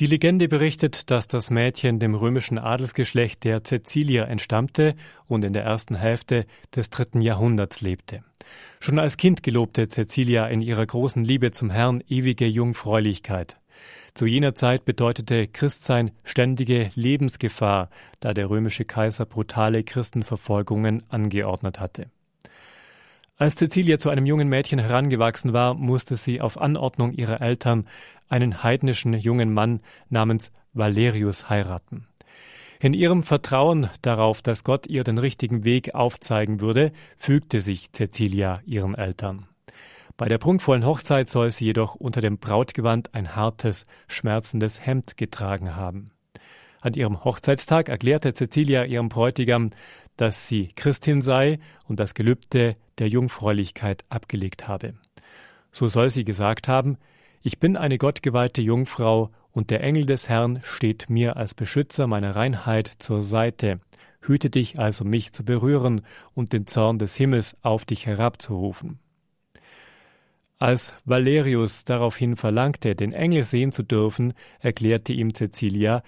Die Legende berichtet, dass das Mädchen dem römischen Adelsgeschlecht der Cäcilier entstammte und in der ersten Hälfte des dritten Jahrhunderts lebte. Schon als Kind gelobte Cäcilia in ihrer großen Liebe zum Herrn ewige Jungfräulichkeit. Zu jener Zeit bedeutete Christsein ständige Lebensgefahr, da der römische Kaiser brutale Christenverfolgungen angeordnet hatte. Als Cecilia zu einem jungen Mädchen herangewachsen war, musste sie auf Anordnung ihrer Eltern einen heidnischen jungen Mann namens Valerius heiraten. In ihrem Vertrauen darauf, dass Gott ihr den richtigen Weg aufzeigen würde, fügte sich Cecilia ihren Eltern. Bei der prunkvollen Hochzeit soll sie jedoch unter dem Brautgewand ein hartes, schmerzendes Hemd getragen haben. An ihrem Hochzeitstag erklärte Cecilia ihrem Bräutigam, dass sie Christin sei und das Gelübde der Jungfräulichkeit abgelegt habe. So soll sie gesagt haben, ich bin eine gottgeweihte Jungfrau, und der Engel des Herrn steht mir als Beschützer meiner Reinheit zur Seite. Hüte dich also, mich zu berühren und den Zorn des Himmels auf dich herabzurufen. Als Valerius daraufhin verlangte, den Engel sehen zu dürfen, erklärte ihm Cecilia,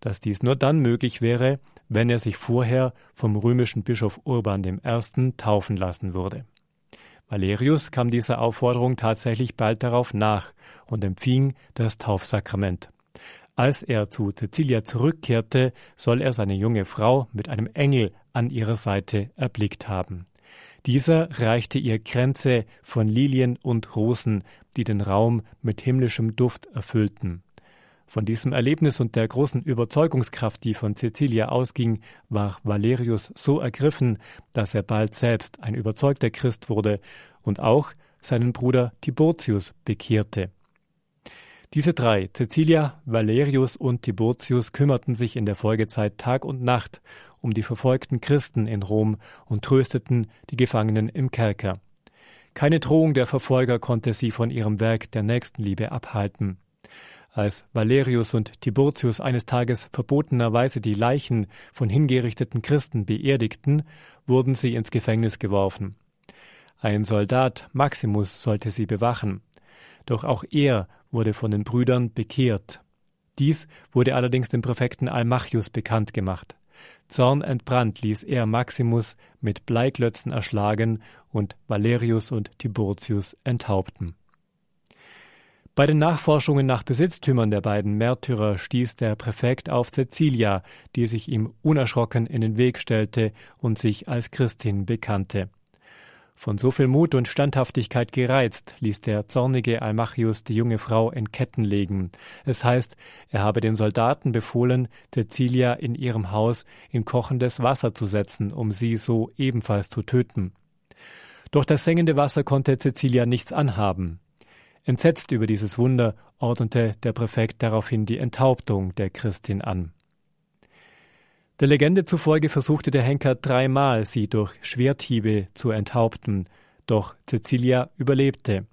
dass dies nur dann möglich wäre, wenn er sich vorher vom römischen Bischof Urban I. taufen lassen würde. Valerius kam dieser Aufforderung tatsächlich bald darauf nach und empfing das Taufsakrament. Als er zu Cecilia zurückkehrte, soll er seine junge Frau mit einem Engel an ihrer Seite erblickt haben. Dieser reichte ihr Kränze von Lilien und Rosen, die den Raum mit himmlischem Duft erfüllten. Von diesem Erlebnis und der großen Überzeugungskraft, die von Cecilia ausging, war Valerius so ergriffen, dass er bald selbst ein überzeugter Christ wurde und auch seinen Bruder Tiburtius bekehrte. Diese drei, Cecilia, Valerius und Tiburtius, kümmerten sich in der Folgezeit Tag und Nacht um die verfolgten Christen in Rom und trösteten die Gefangenen im Kerker. Keine Drohung der Verfolger konnte sie von ihrem Werk der Nächstenliebe abhalten. Als Valerius und Tiburtius eines Tages verbotenerweise die Leichen von hingerichteten Christen beerdigten, wurden sie ins Gefängnis geworfen. Ein Soldat Maximus sollte sie bewachen. Doch auch er wurde von den Brüdern bekehrt. Dies wurde allerdings dem Präfekten Almachius bekannt gemacht. Zornentbrannt ließ er Maximus mit Bleiklötzen erschlagen und Valerius und Tiburtius enthaupten. Bei den Nachforschungen nach Besitztümern der beiden Märtyrer stieß der Präfekt auf Cecilia, die sich ihm unerschrocken in den Weg stellte und sich als Christin bekannte. Von so viel Mut und Standhaftigkeit gereizt, ließ der zornige Almachius die junge Frau in Ketten legen. Es heißt, er habe den Soldaten befohlen, Cecilia in ihrem Haus in kochendes Wasser zu setzen, um sie so ebenfalls zu töten. Doch das sengende Wasser konnte Cecilia nichts anhaben. Entsetzt über dieses Wunder ordnete der Präfekt daraufhin die Enthauptung der Christin an. Der Legende zufolge versuchte der Henker dreimal, sie durch Schwerthiebe zu enthaupten, doch Cecilia überlebte.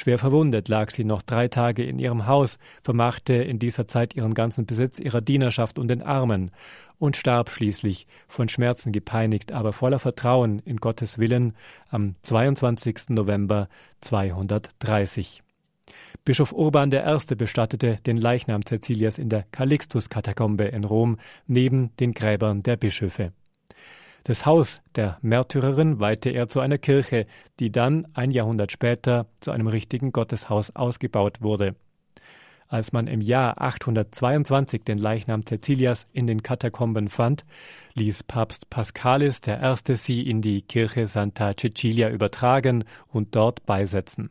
Schwer verwundet lag sie noch drei Tage in ihrem Haus, vermachte in dieser Zeit ihren ganzen Besitz ihrer Dienerschaft und den Armen und starb schließlich, von Schmerzen gepeinigt, aber voller Vertrauen in Gottes Willen, am 22. November 230. Bischof Urban I. bestattete den Leichnam Cäcilias in der Calixtus-Katakombe in Rom neben den Gräbern der Bischöfe. Das Haus der Märtyrerin weihte er zu einer Kirche, die dann ein Jahrhundert später zu einem richtigen Gotteshaus ausgebaut wurde. Als man im Jahr 822 den Leichnam Cäcilias in den Katakomben fand, ließ Papst Paschalis I. sie in die Kirche Santa Cecilia übertragen und dort beisetzen.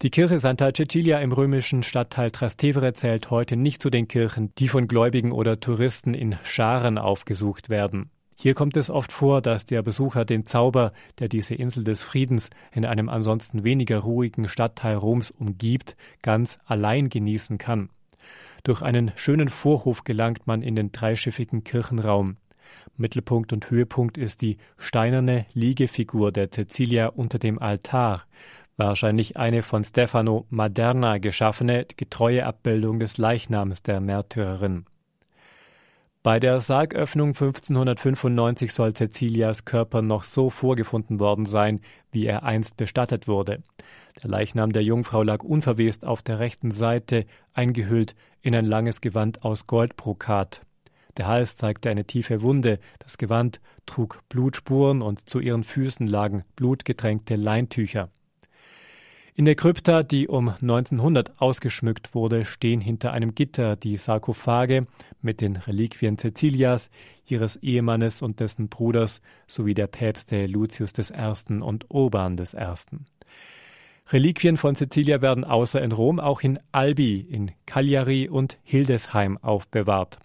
Die Kirche Santa Cecilia im römischen Stadtteil Trastevere zählt heute nicht zu den Kirchen, die von Gläubigen oder Touristen in Scharen aufgesucht werden. Hier kommt es oft vor, dass der Besucher den Zauber, der diese Insel des Friedens in einem ansonsten weniger ruhigen Stadtteil Roms umgibt, ganz allein genießen kann. Durch einen schönen Vorhof gelangt man in den dreischiffigen Kirchenraum. Mittelpunkt und Höhepunkt ist die steinerne Liegefigur der Cecilia unter dem Altar, wahrscheinlich eine von Stefano Maderna geschaffene getreue Abbildung des Leichnams der Märtyrerin. Bei der Sargöffnung 1595 soll Cecilias Körper noch so vorgefunden worden sein, wie er einst bestattet wurde. Der Leichnam der Jungfrau lag unverwest auf der rechten Seite, eingehüllt in ein langes Gewand aus Goldbrokat. Der Hals zeigte eine tiefe Wunde, das Gewand trug Blutspuren und zu ihren Füßen lagen blutgetränkte Leintücher. In der Krypta, die um 1900 ausgeschmückt wurde, stehen hinter einem Gitter die Sarkophage mit den Reliquien Cecilias, ihres Ehemannes und dessen Bruders sowie der Päpste Lucius I. und Urban I. Reliquien von Cecilia werden außer in Rom auch in Albi, in Cagliari und Hildesheim aufbewahrt.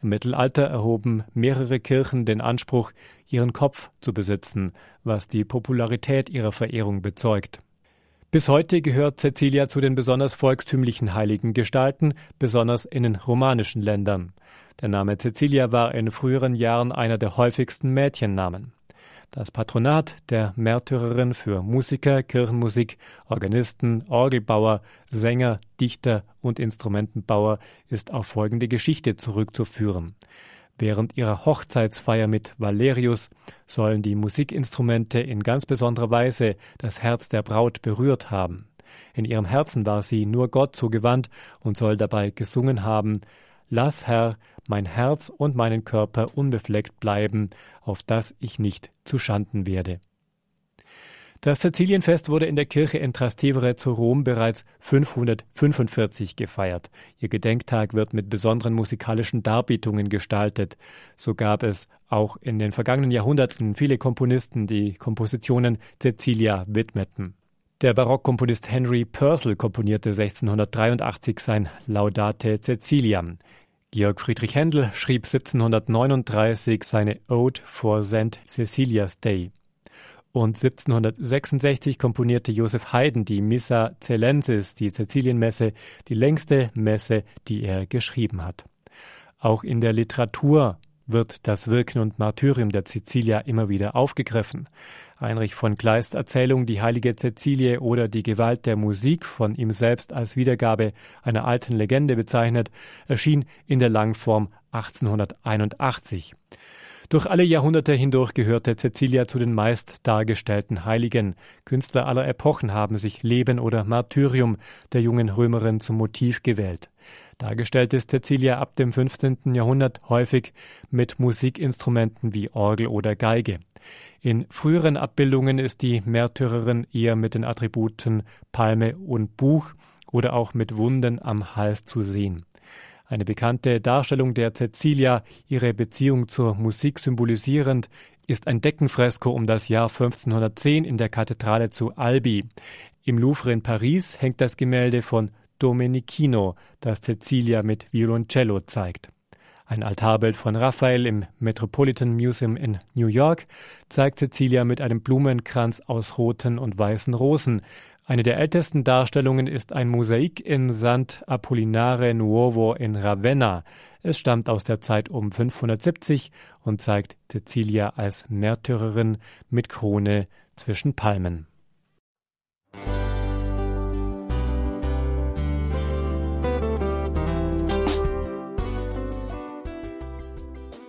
Im Mittelalter erhoben mehrere Kirchen den Anspruch, ihren Kopf zu besitzen, was die Popularität ihrer Verehrung bezeugt. Bis heute gehört Cecilia zu den besonders volkstümlichen heiligen Gestalten, besonders in den romanischen Ländern. Der Name Cecilia war in früheren Jahren einer der häufigsten Mädchennamen. Das Patronat der Märtyrerin für Musiker, Kirchenmusik, Organisten, Orgelbauer, Sänger, Dichter und Instrumentenbauer ist auf folgende Geschichte zurückzuführen. Während ihrer Hochzeitsfeier mit Valerius sollen die Musikinstrumente in ganz besonderer Weise das Herz der Braut berührt haben. In ihrem Herzen war sie nur Gott zugewandt und soll dabei gesungen haben Lass, Herr, mein Herz und meinen Körper unbefleckt bleiben, auf dass ich nicht zu Schanden werde. Das Cäcilienfest wurde in der Kirche in Trastevere zu Rom bereits 545 gefeiert. Ihr Gedenktag wird mit besonderen musikalischen Darbietungen gestaltet. So gab es auch in den vergangenen Jahrhunderten viele Komponisten, die Kompositionen Cecilia widmeten. Der Barockkomponist Henry Purcell komponierte 1683 sein Laudate Cecilia. Georg Friedrich Händel schrieb 1739 seine Ode for St. Cecilia's Day. Und 1766 komponierte Joseph Haydn die Missa Celensis, die Cäcilienmesse, die längste Messe, die er geschrieben hat. Auch in der Literatur wird das Wirken und Martyrium der Cecilia immer wieder aufgegriffen. Heinrich von Kleist Erzählung Die heilige Cäcilie oder die Gewalt der Musik, von ihm selbst als Wiedergabe einer alten Legende bezeichnet, erschien in der Langform 1881. Durch alle Jahrhunderte hindurch gehörte Cecilia zu den meist dargestellten Heiligen. Künstler aller Epochen haben sich Leben oder Martyrium der jungen Römerin zum Motiv gewählt. Dargestellt ist Cecilia ab dem 15. Jahrhundert häufig mit Musikinstrumenten wie Orgel oder Geige. In früheren Abbildungen ist die Märtyrerin eher mit den Attributen Palme und Buch oder auch mit Wunden am Hals zu sehen. Eine bekannte Darstellung der Cecilia, ihre Beziehung zur Musik symbolisierend, ist ein Deckenfresko um das Jahr 1510 in der Kathedrale zu Albi. Im Louvre in Paris hängt das Gemälde von Domenichino, das Cecilia mit Violoncello zeigt. Ein Altarbild von Raphael im Metropolitan Museum in New York zeigt Cecilia mit einem Blumenkranz aus roten und weißen Rosen, eine der ältesten Darstellungen ist ein Mosaik in Sant Apollinare Nuovo in Ravenna. Es stammt aus der Zeit um 570 und zeigt Cecilia als Märtyrerin mit Krone zwischen Palmen.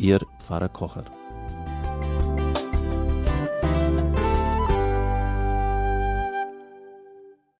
Ihr Pfarrer Kocher.